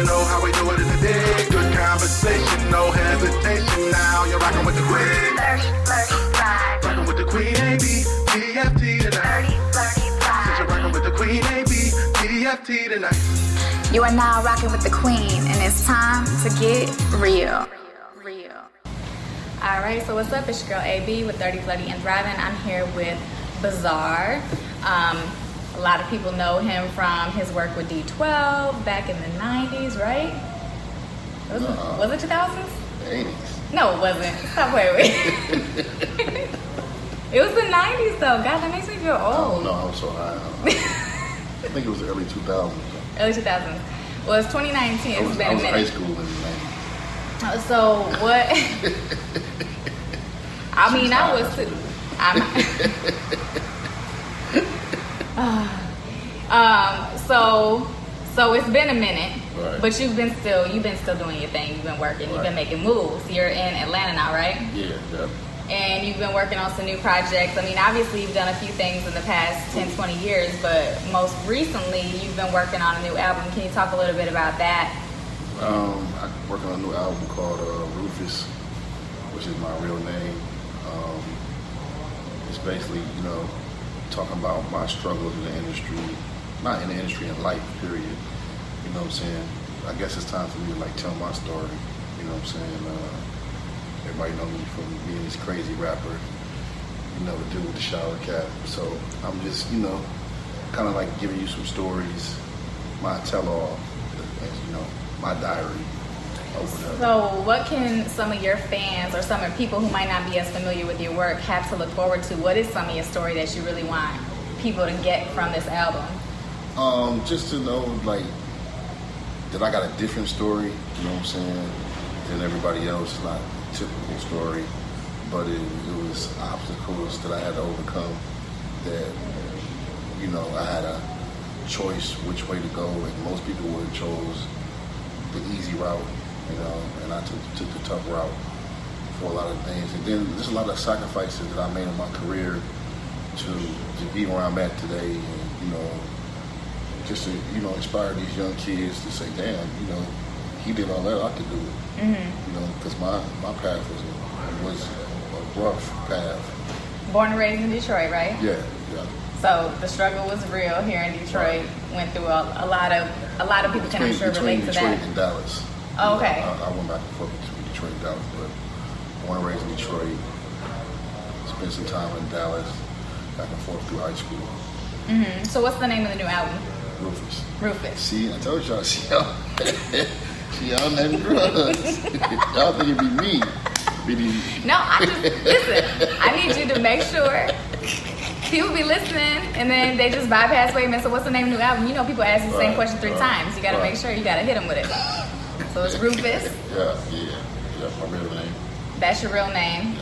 you know how we do it in the day. Good conversation, no hesitation. Now you're rocking with the queen. Flirty, flirty, fly. Rocking with the queen, AB, TFT tonight. Flirty, flirty, Since you're rocking with the queen, AB, TFT tonight. You are now rocking with the queen, and it's time to get real. Real. All right, so what's up? It's your girl AB with 30 Flirty and Thriving. I'm here with Bizarre. Um, a lot of people know him from his work with D12 back in the 90s, right? Was, it, uh-huh. was it 2000s? 80s. No, it wasn't. Stop playing with. It was the 90s though. God, that makes me feel old. no, I'm so high. I think it was the early 2000s. Early 2000s. Well, it's 2019. I was, been I a was in high school in the 90s. Uh, so what? I mean, I was too. I'm. um. So, so it's been a minute, Right. but you've been still, you've been still doing your thing. You've been working. You've been making moves. You're in Atlanta now, right? Yeah, yeah. And you've been working on some new projects. I mean, obviously, you've done a few things in the past 10, 20 years, but most recently, you've been working on a new album. Can you talk a little bit about that? Um, I'm working on a new album called uh, Rufus, which is my real name. Um, it's basically, you know, talking about my struggles in the industry, not in the industry, in life, period. You know what I'm saying? I guess it's time for me to like tell my story. You know what I'm saying? Uh, everybody know me from being this crazy rapper, you know, the dude with the shower cap. So I'm just, you know, kind of like giving you some stories, my tell-all, as you know, my diary. So, what can some of your fans or some of people who might not be as familiar with your work have to look forward to? What is some of your story that you really want people to get from this album? Um, just to know, like, that I got a different story, you know what I'm saying, than everybody else. It's not a typical story, but it, it was obstacles that I had to overcome that, you know, I had a choice which way to go, and most people would have chose the easy route, you know, and I took, took the tough route for a lot of things. And then there's a lot of sacrifices that I made in my career to, to be where I'm at today, and, you know, just to you know inspire these young kids to say, "Damn, you know, he did all that, I could do it." Mm-hmm. You know, because my my path was a, was a rough path. Born and raised in Detroit, right? Yeah, yeah. So the struggle was real here in Detroit. Went through a, a lot of a lot of people can I'm sure relate to Detroit that. and Dallas. Oh, okay. I, I went back and forth between Detroit and Dallas, but born and raised in Detroit. Spent some time in Dallas, back and forth through high school. hmm So what's the name of the new album? Rufus. Rufus. See, I told y'all, see y'all, see y'all nothing drugs. y'all think it'd be me. Be the- No, I just listen. I need you to make sure people be listening, and then they just bypass. Wait a minute. So what's the name of the new album? You know, people ask you the same question three right, times. You got to right. make sure you got to hit them with it. So it's Rufus. Yeah, yeah, yeah. My real name. That's your real name.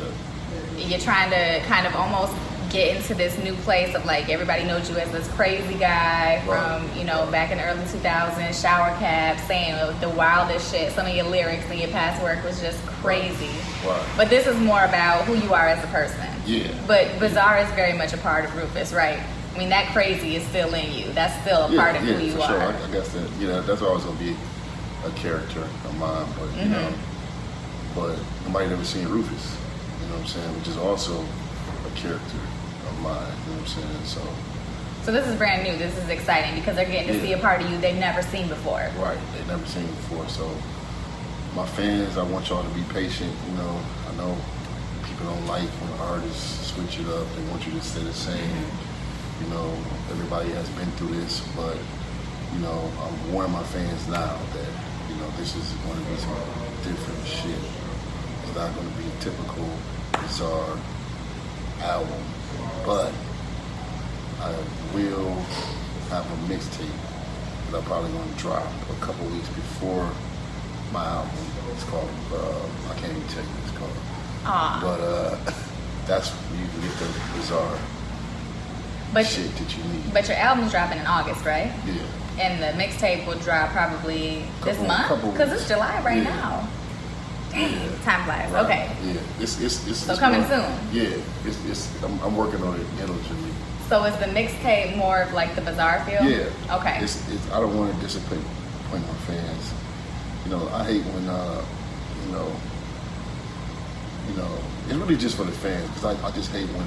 Yeah. You're trying to kind of almost get into this new place of like everybody knows you as this crazy guy from Right. you know back in the early 2000s, shower cap, saying the wildest shit. Some of your lyrics and your past work was just crazy. Right. But this is more about who you are as a person. Yeah. But Bizarre is very much a part of Rufus, right? I mean, that crazy is still in you. That's still a yeah, part of yeah, who you for are. sure. I, I guess that you know that's always gonna be a character of mine, but you know, Mm-hmm. but nobody never seen Rufus. You know what I'm saying? Which is also a character of mine. You know what I'm saying? So So this is brand new. This is exciting because they're getting to Yeah. see a part of you they've never seen before. right, they've never seen before. So my fans, I want y'all to be patient. You know, I know people don't like when artists switch it up. They want you to stay the same. You know, everybody has been through this, but you know, I'm warning my fans now that you know this is going to be some different shit. It's not going to be a typical bizarre album, but I will have a mixtape that I'm probably going to drop a couple weeks before my album. It's called uh, I can't even tell you what it's called, Aw. but uh, that's you can get the bizarre But shit that you need. but your album's dropping in August, right? yeah. And the mixtape will drop probably this month because it's July right Yeah. now. Dang, time flies. Right. Okay, Yeah. It's it's it's. So it's coming soon? Yeah. It's it's. I'm, I'm working on it diligently. so is the mixtape more of like the bizarre feel? Yeah. Okay. It's, it's I don't want to disappoint disappoint my fans. you know, I hate when, uh, you know, you know, it's really just for the fans because I, I just hate when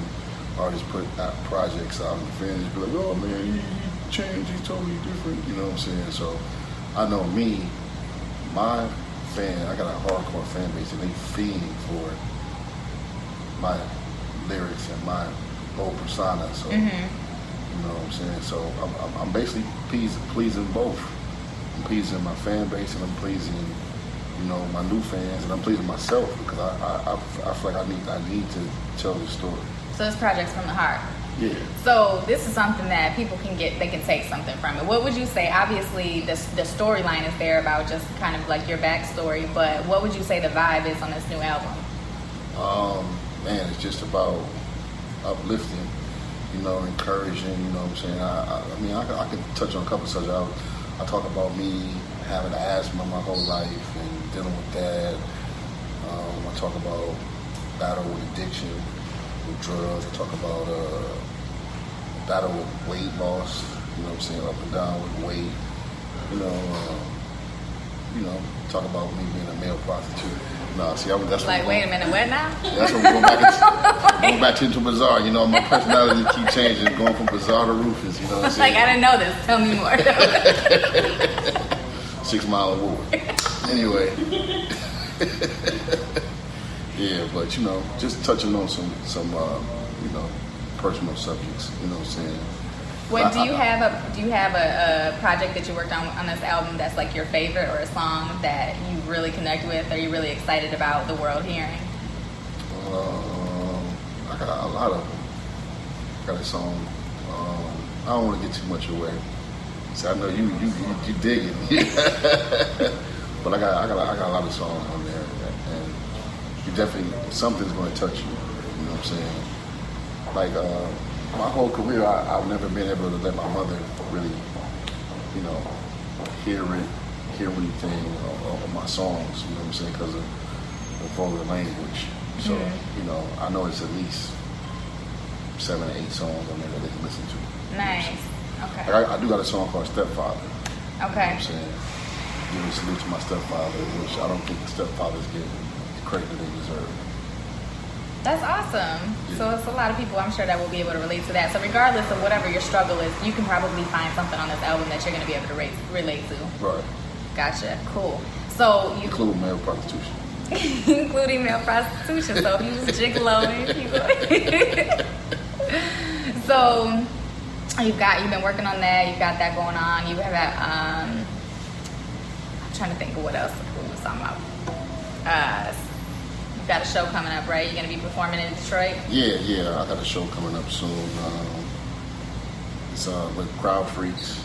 artists put out projects out and the fans be like, oh man, changed, he's totally different. You know what I'm saying? So I know me, my fan, I got a hardcore fan base and they fiend for my lyrics and my whole persona. So. Mm-hmm. You know what I'm saying? So I'm, I'm, I'm basically pleasing, pleasing both. I'm pleasing my fan base and I'm pleasing, you know, my new fans and I'm pleasing myself because I, I, I, I feel like I need I need to tell the story. So this project's from the heart. Yeah. So this is something that people can get, they can take something from it. What would you say? Obviously, the, the storyline is there about just kind of like your backstory, but what would you say the vibe is on this new album? Um, man, it's just about uplifting, you know, encouraging. You know what I'm saying? I, I, I mean, I, I can touch on a couple of subjects. I, I talk about me having asthma my whole life and dealing with that. Um, I talk about battle with addiction, with drugs. Talk about uh, battle with weight loss. You know what I'm saying? Up and down with weight. You know. Um, you know, talk about me being a male prostitute. No, see, I, that's Like, wait a minute, what now? that's what we're going back into, going back into bizarre. You know, my personality keep changing, going from Bizarre to Rufus. You know what I'm saying? Like. I didn't know this. Tell me more. Six Mile Award. Anyway, yeah, but you know, just touching on some some uh, you know personal subjects. You know what I'm saying? what do you have a do you have a, a project that you worked on on this album that's like your favorite or a song that you really connect with Are you're really excited about the world hearing? Um, I got a lot of them. I got a song. Um, I don't want to get too much away. So I know you you you, you dig it, but I got I got I got a lot of songs on there, you definitely something's going to touch you. You know what I'm saying? Like uh, my whole career, I, I've never been able to let my mother really, you know, hear it, hear anything of, of my songs. You know what I'm saying? Because of the vulgar language. So you know, I know it's at least seven or eight songs on there that they can listen to. Nice. Okay. Like I, I do got a song called Stepfather. Okay. You know what Okay. I'm saying? Giving salute to my stepfather, which I don't think the stepfathers get credit that they deserve. That's awesome. So it's a lot of people I'm sure that will be able to relate to that. So regardless of whatever your struggle is, you can probably find something on this album that you're going to be able to rate, relate to. Right. Gotcha. Cool. So you Include male prostitution. including male prostitution. So if you gigoling, you so you've got you've been working on that. You've got that going on. You have that. Um, I'm trying to think of what else we was talking about. Uh, got a show coming up, right? You're gonna be performing in Detroit. Yeah, yeah. I got a show coming up soon. Um, it's uh, with Crowd Freaks.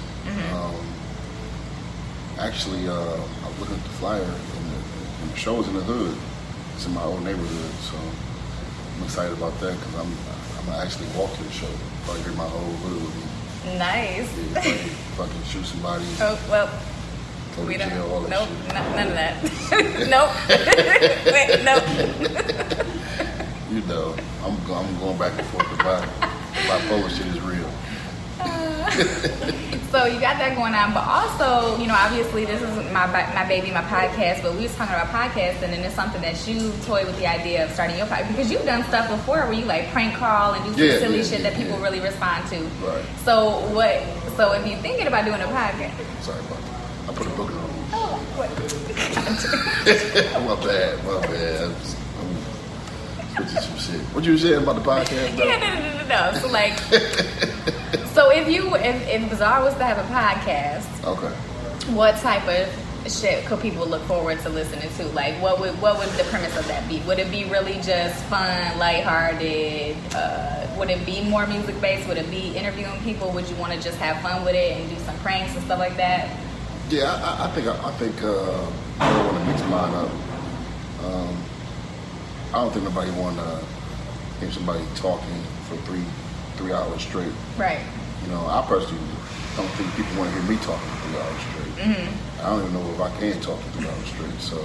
Um, actually, uh, I was looking at the flyer, and the, and the show's in the hood. It's in my old neighborhood, so I'm excited about that because I'm I'm actually walk to the show. Probably bring my whole hood with me. Nice. Yeah, fucking shoot somebody, Oh well, go we to don't. jail, all that Nope, shit. n- none of that. Nope. nope. Wait, nope. You know, I'm go- I'm going back and forth. The bi- bipolar shit is real. So you got that going on, but also, you know, obviously this is my my baby, my podcast. But we was talking about podcasting, and it's something that you toyed with the idea of starting your podcast because you've done stuff before where you like prank call and do some Yeah, silly yeah, shit yeah, that people really respond to. Right. So what? So if you're thinking about doing a podcast, Sorry. I put a book on. oh, what? my bad, my bad. I'm, just- I'm switching some shit. What you saying about the podcast? Though? Yeah, no, no, no, no. So like, so if you if, if Bizarre was to have a podcast, Okay. what type of shit could people look forward to listening to? Like, what would what would the premise of that be? Would it be really just fun, lighthearted? Uh, would it be more music based? Would it be interviewing people? Would you want to just have fun with it and do some pranks and stuff like that? Yeah, I, I- I think I, think uh, I don't want to mix mine up. Um, I don't think nobody want to hear somebody talking for three three hours straight. Right. You know, I personally don't think people want to hear me talking three hours straight. Mm-hmm. I don't even know if I can talk for three hours straight. So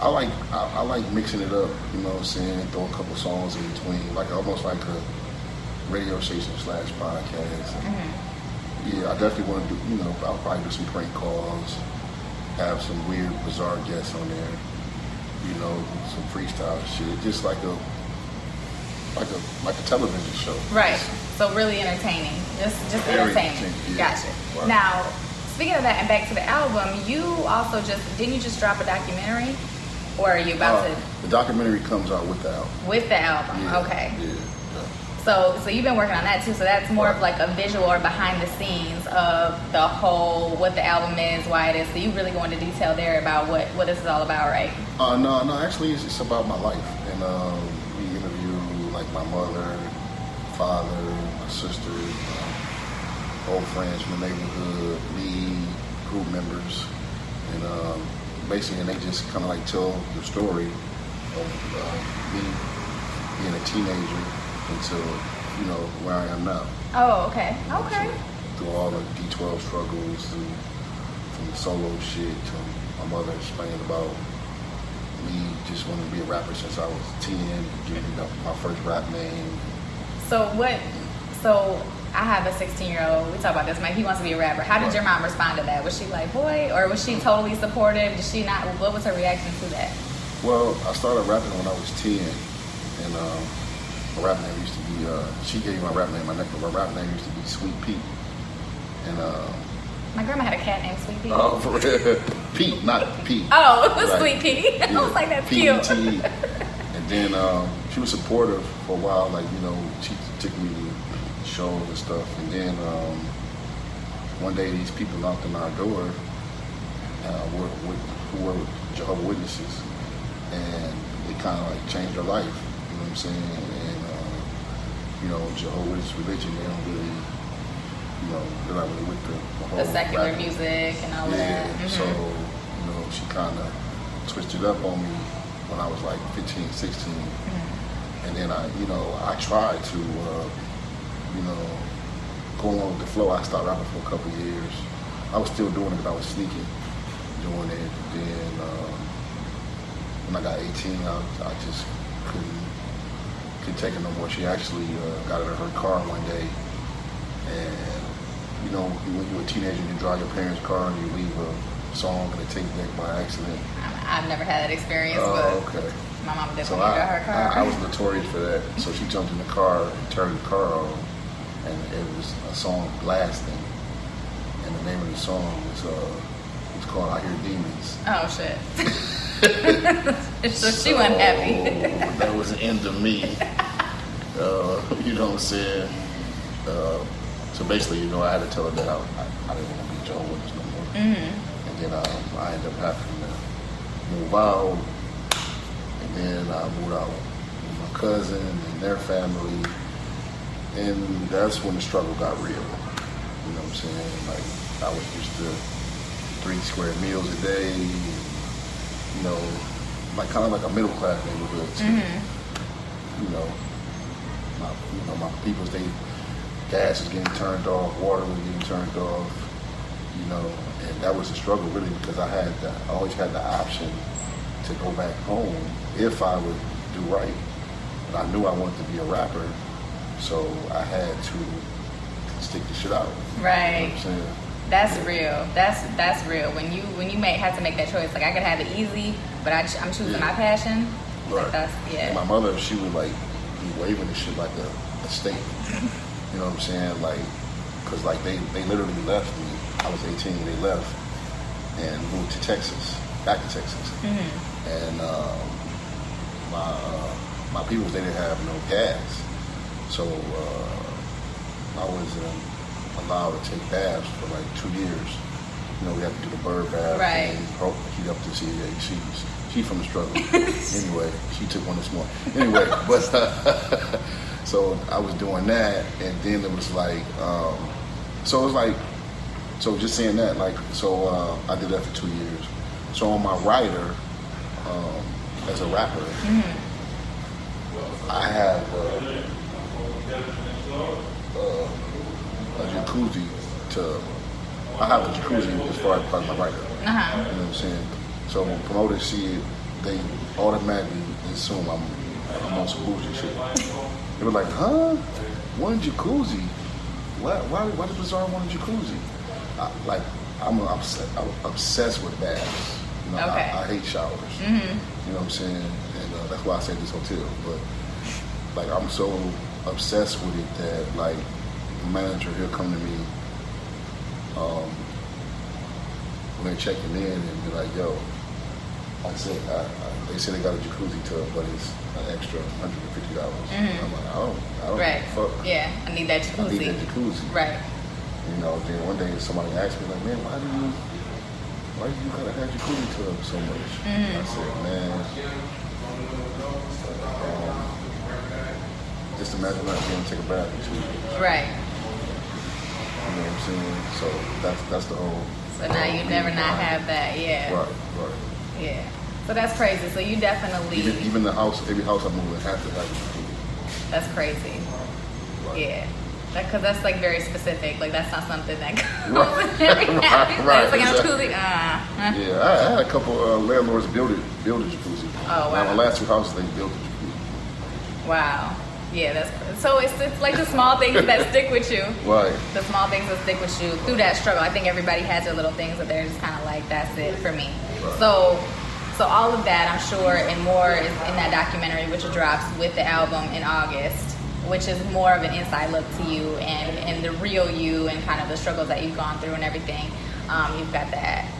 I like I, I like mixing it up. You know what I'm saying? Throw a couple songs in between, like almost like a radio station slash podcast. And, mm-hmm. Yeah, I definitely want to do. You know, I'll probably do some prank calls. have some weird, bizarre guests on there. You know, some freestyle shit. Just like a like a like a television show. Right. So really entertaining. Just just Very entertaining. yeah. Gotcha. Right. Now, speaking of that and back to the album, you also just didn't you just drop a documentary? Or are you about Uh, to the documentary comes out with the album. with the album? Yeah, Okay. Yeah. yeah. So so you've been working on that too. So that's more of like a visual or behind the scenes of the whole what the album is, why it is. So you really go into detail there about what what this is all about, right? Uh, no, no, actually, it's, it's about my life. And um, we interview like my mother, father, my sister, uh, old friends from the neighborhood, me, group members, and um, basically, and they just kind of like tell the story of uh, me being a teenager until you know where I am now. Oh, okay. Okay. Through all the D12 struggles, through, from the solo shit to my mother explaining about me just wanting to be a rapper since I was 10, giving me my first rap name. So what? So I have a 16 year old. We talk about this. Mike, he wants to be a rapper. How did your mom respond to that? Was she like, boy, or was she totally supportive? Did she not? What was her reaction to that? Well, I started rapping when I was 10, and um, my rap name used to be, uh, she gave me my rap name, my, neck- my rap name used to be Sweet Pete. And, uh, My grandma had a cat named Sweet Pete. oh, for real. Pete, not Pete. Oh, Right. Sweet Pea. I was like, that's cute. P-E-T-E. And then um, she was supportive for a while, like, you know, she took me to shows and stuff. And then um, one day these people knocked on our door uh, were, were, who were Jehovah Witnesses. And it kind of like changed their life, you know what I'm saying? And, uh, you know, Jehovah's religion, they don't really, you know, they're not really with the, the whole The secular rapping. music and all Yeah, that. Mhm. so, you know, she kind of switched it up on me when I was like 15, 16. Mm-hmm. And then I, you know, I tried to, uh, you know, go on with the flow. I stopped rapping for a couple of years. I was still doing it, but I was sneaking, doing it. Then um, when I got 18, I, I just couldn't, couldn't take it no more. She actually uh, got out of her car one day and you know, when you're a teenager, you drive your parents' car and you leave a song and it takes back by accident. I- I've never had that experience, Oh, but okay. my mom did So I, got her car. I, I was notorious for that. So she jumped in the car and turned the car on, and it was a song blasting. And the name of the song was uh, it's called "I Hear Demons." oh shit. so she wasn't happy. that was the end of me. Uh, you know what I'm saying? Uh, so basically, you know, I had to tell her that I, I, I didn't want to be Joe Witness no more. Mm-hmm. Then um, I ended up having to move out. And then I moved out with my cousin and their family. And that's when the struggle got real. You know what I'm saying? Like, I was used to three square meals a day. You know, like kind of like a middle class neighborhood. too. You know, my you know my people's they gas is getting turned off, water was getting turned off. You know, that was a struggle really because I had the, I always had the option to go back home if I would do right. But I knew I wanted to be a rapper, so I had to stick the shit out. You know Right. what I'm saying? That's real. That's that's real. When you when you make have to make that choice, like I could have it easy, but I, I'm choosing Yeah. my passion. Like Right. that's yeah. And my mother, she would like be waving this shit like a, a state. You know what I'm saying? Like, cause like they, they literally left me. I was 18, when they left and moved to Texas, back to Texas. And um, my uh, my peoples, they didn't have no gas, so uh, I was um, allowed to take baths for like two years. You know, we had to do the bird bath Right. and heat up to see. Yeah, she's she from the struggle. anyway, she took one this morning. Anyway, but so I was doing that, and then it was like, um, so it was like, so just saying that, like, so uh, I did that for two years. So on my writer, um, as a rapper, I have uh, uh, a jacuzzi to. I have a jacuzzi as far as part of my writer. Uh-huh. You know what I'm saying? So when promoters see it, they automatically assume I'm, I'm on some bougie shit. They were like, huh? One jacuzzi? Why, why, why does Bizarre want a jacuzzi? I, like, I'm, obsessed, I'm obsessed with baths. You know, Okay. I, I hate showers. Mm-hmm. You know what I'm saying? And uh, that's why I said this hotel. But like, I'm so obsessed with it that like, the manager he'll come to me um, when they're checking in and be like, "Yo, I said, I, I, they said they got a jacuzzi tub, but it's an extra hundred and fifty dollars." Mhm. I'm like, "I don't, I don't Right. fuck. Yeah, I need that jacuzzi. I need that jacuzzi." Right. You know, then one day somebody asked me like, man, why do you, why do you gotta have jacuzzi tub so much? Mhm. I said, man, um, just imagine not being able to take a bath in two years. Right. You know what I'm saying? So that's that's the whole. So now you never not have that. Yeah. Right, right. Yeah. So that's crazy. So you definitely. Even even the house, every house I move in has to have. That's crazy. Right. Yeah. Because that's like very specific. Like that's not something that comes Right. every Right, right, It's like I'm exactly. Uh. Yeah, I, I had a couple uh, landlords build it, build a jacuzzi. Oh, wow! Now, my last two houses, they built a jacuzzi. Wow. Yeah, that's so. It's it's like the small things that stick with you. Right. The small things that stick with you through that struggle. I think everybody has their little things that they're just kind of like, that's it for me. Right. So, so all of that, I'm sure, and more is in that documentary, which drops with the album in August, which is more of an inside look to you and and the real you and kind of the struggles that you've gone through and everything. Um, you've got that.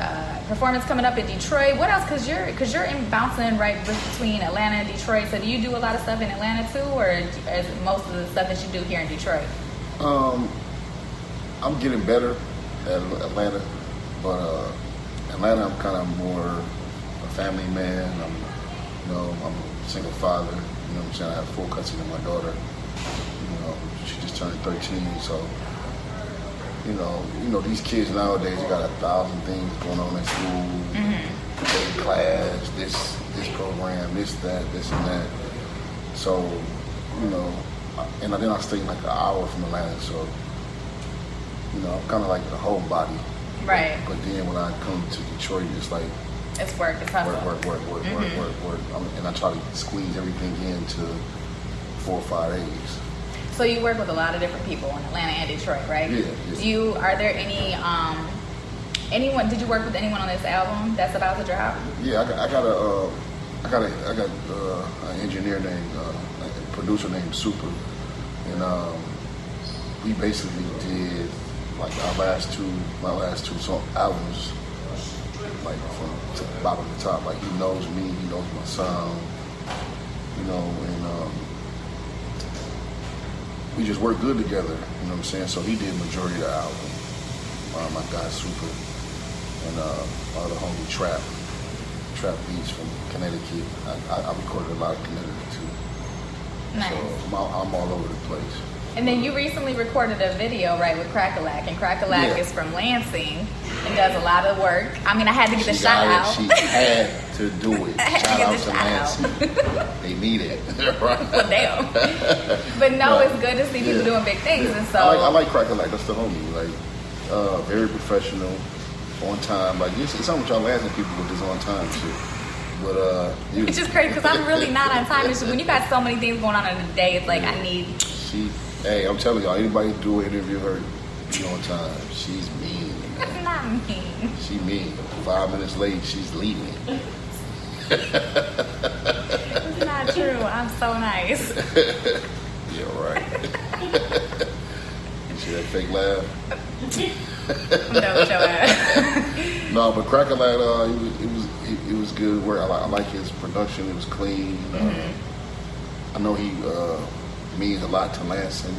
Uh, performance coming up in Detroit. What else? Cause you're cause you're in bouncing right between Atlanta and Detroit. So do you do a lot of stuff in Atlanta too, or is most of the stuff that you do here in Detroit? Um, I'm getting better at Atlanta, but uh, Atlanta, I'm kind of more a family man. I'm, you know, I'm a single father. You know what I'm saying? I have full custody of my daughter. You know, she just turned 13, so you know, you know, these kids nowadays got a thousand things going on at school, mm-hmm. every class, this this program, this that, this and that. So, you know, and then I stay like an hour from Atlanta, so you know, I'm kind of like the whole body. Right. But then when I come to Detroit, it's like It's work. It's hustle. work, work, work, work, Mhm. work, work, work. I'm, and I try to squeeze everything into four or five days. So you work with a lot of different people in Atlanta and Detroit, right? Yeah, yeah. Do you? Are there any? Um, anyone? Did you work with anyone on this album that's about to drop? Yeah, I got, I got a, uh, I got a, I got uh, an engineer named, uh, like a producer named Super, and um, we basically did like our last two, my last two song albums, like from t- bottom to top. Like he knows me, he knows my sound, you know, and um, we just work good together. You know what I'm saying? So he did majority of the album. My guy Super, and uh, my other homie Trap trap beats from Connecticut. I, I, I recorded a lot of Connecticut too. Nice. So I'm all, I'm all over the place. And then you recently recorded a video, right, with Crackalack, and Crackalack Yeah. is from Lansing and does a lot of work. I mean, I had to get the shout got out. She had to do it. I had to Shout out to Nancy. they need it. right? Well, damn. But no, Right. it's good to see people Yeah. doing big things, and so I like, I like Cracker like that's the homie. Like uh, very professional, on time. Like it's, it's something y'all asking people with this on time shit. But uh, Which is crazy because I'm really not on time. It's just when you got so many things going on in the day, it's like I need. She, hey, I'm telling y'all, anybody do an interview her, be on time. She's mean. Man. not mean. She mean. Five minutes late, she's leaving. It's not true. I'm so nice. Yeah, right. you see that fake laugh? I'm done with your ass. No, but Crackalack, uh, it was it was it, it was good work. I like, I like his production. It was clean. Uh, I know he uh, means a lot to Lansing.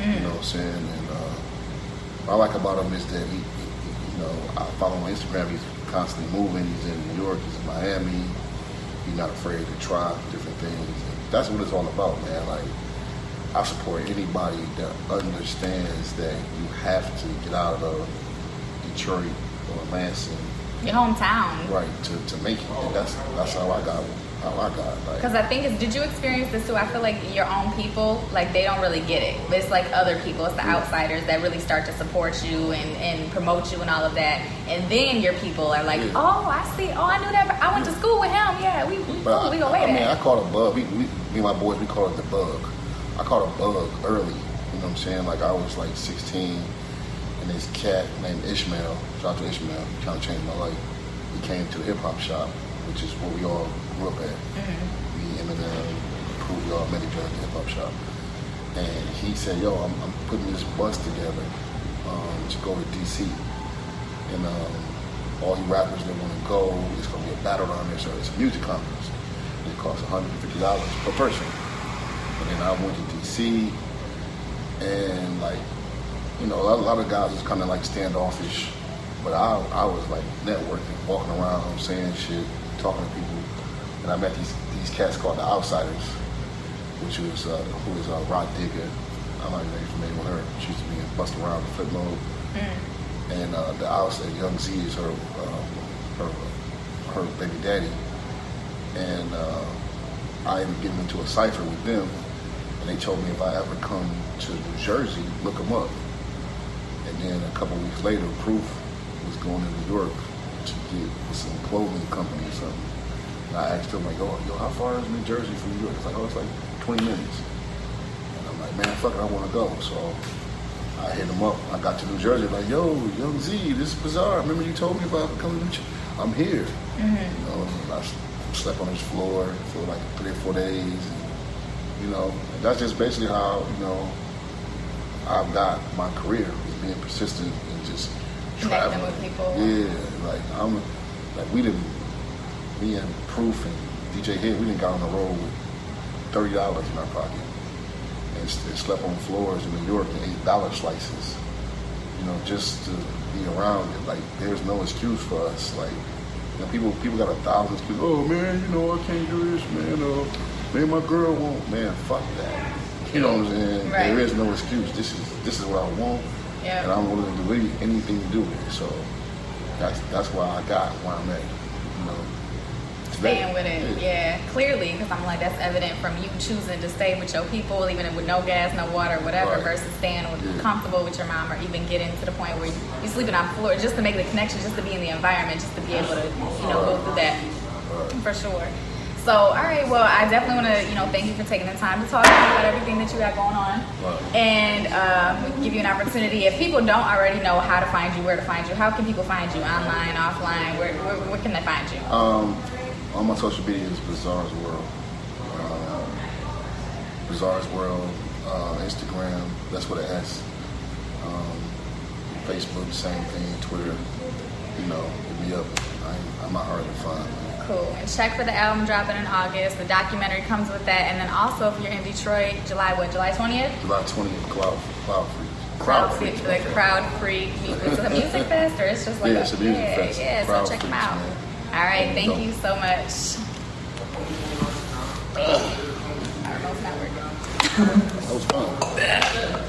You know what I'm saying? And uh, what I like about him is that he, he- you know, I follow him on Instagram. He's constantly moving. He's in New York. He's in Miami. He's not afraid to try different things. And that's what it's all about, man. Like. I support anybody that understands that you have to get out of Detroit or Lansing, Your hometown. right, to, to make it. And that's that's how I got how I got. Like, Because I think it's, did you experience this too? I feel like your own people, like they don't really get it. It's like other people, it's the outsiders that really start to support you and, and promote you and all of that. And then your people are like, Yeah. oh, I see. Oh, I knew that. I went to school with him. Yeah, we, we, but cool. we go way I mean. I call it a bug. We, we, me and my boys, we call it the bug. I caught a bug early. You know what I'm saying? Like I was like 16, and this cat named Ishmael, shout out to Ishmael, trying to change my life. He came to the hip hop shop, which is where we all grew up at. Me, Eminem, Proof, we all met each other at the hip hop shop. And he said, "Yo, I'm, I'm putting this bus together um, to go to DC, and um, all you rappers that want to go, it's gonna be a battle down there. So it's a music conference. And it costs 150 dollars per person. And then I went to DC, and like, you know, a lot, a lot of guys was kind of like standoffish, but I, I was like networking, walking around, saying shit, talking to people, and I met these these cats called the Outsidaz, which was uh, who was uh, Rah Digga. I'm not even familiar with her. She used to be in Busta Rhymes the Flip Mode, and uh, the Outsider, Young Zee is her um, her her baby daddy, and uh, I ended up getting into a cipher with them, and they told me if I ever come to New Jersey, look them up. And then a couple weeks later, Proof was going to New York to get some clothing company or something. And I asked him like, "Oh, yo, how far is New Jersey from New York?" It's like, "Oh, it's like 20 minutes." And I'm like, "Man, fuck it, I want to go." So I hit him up. I got to New Jersey, like, "Yo, Young Zee, this is bizarre. Remember you told me about coming to New Jersey? I'm here." Mm-hmm. You know, I slept on his floor for like three or four days. And, you know, that's just basically how you know I've got my career being persistent and just traveling. with people. Yeah, like I'm like we didn't me and Proof and DJ Head, we didn't got on the road with thirty dollars in our pocket and, and slept on floors in New York and ate dollar slices. You know, just to be around it. Like there's no excuse for us. Like you know, people people got a thousand excuses. Oh man, you know I can't do this, man. Uh, man, my girl won't. Man, fuck that. You know what I'm saying? Right. There is no excuse. This is this is what I want, Yeah. and I'm willing to do any, anything to do with it. So that's that's why I got where I'm at. You know. Staying with it, yeah, clearly, because I'm like that's evident from you choosing to stay with your people, even with no gas, no water, whatever, Right. versus staying with, Yeah. comfortable with your mom, or even getting to the point where you're sleeping on the floor just to make the connection, just to be in the environment, just to be able to, you know, go through that for sure. So, all right, well, I definitely want to, you know, thank you for taking the time to talk to me about everything that you got going on, and um, give you an opportunity. If people don't already know how to find you, where to find you, how can people find you online, offline? Where, where, where can they find you? Um, on my social media is Bizarre's World. Um, Bizarre's World, uh, Instagram, that's what it has. Um, Facebook, same thing, Twitter, you know, hit me up. I'm, I'm not hard to find. Cool. And check for the album dropping in August. The documentary comes with that. And then also, if you're in Detroit, July what? July 20th? July 20th, Cloud, Cloud Freak. Crowd Freak, the Crowd Freak. Is it a music fest or it's just like Yeah, it's a music yeah, fest. Yeah, Crowd so check them out. man. All right, thank Dope. you so much. I don't know if it's not working. That was fun.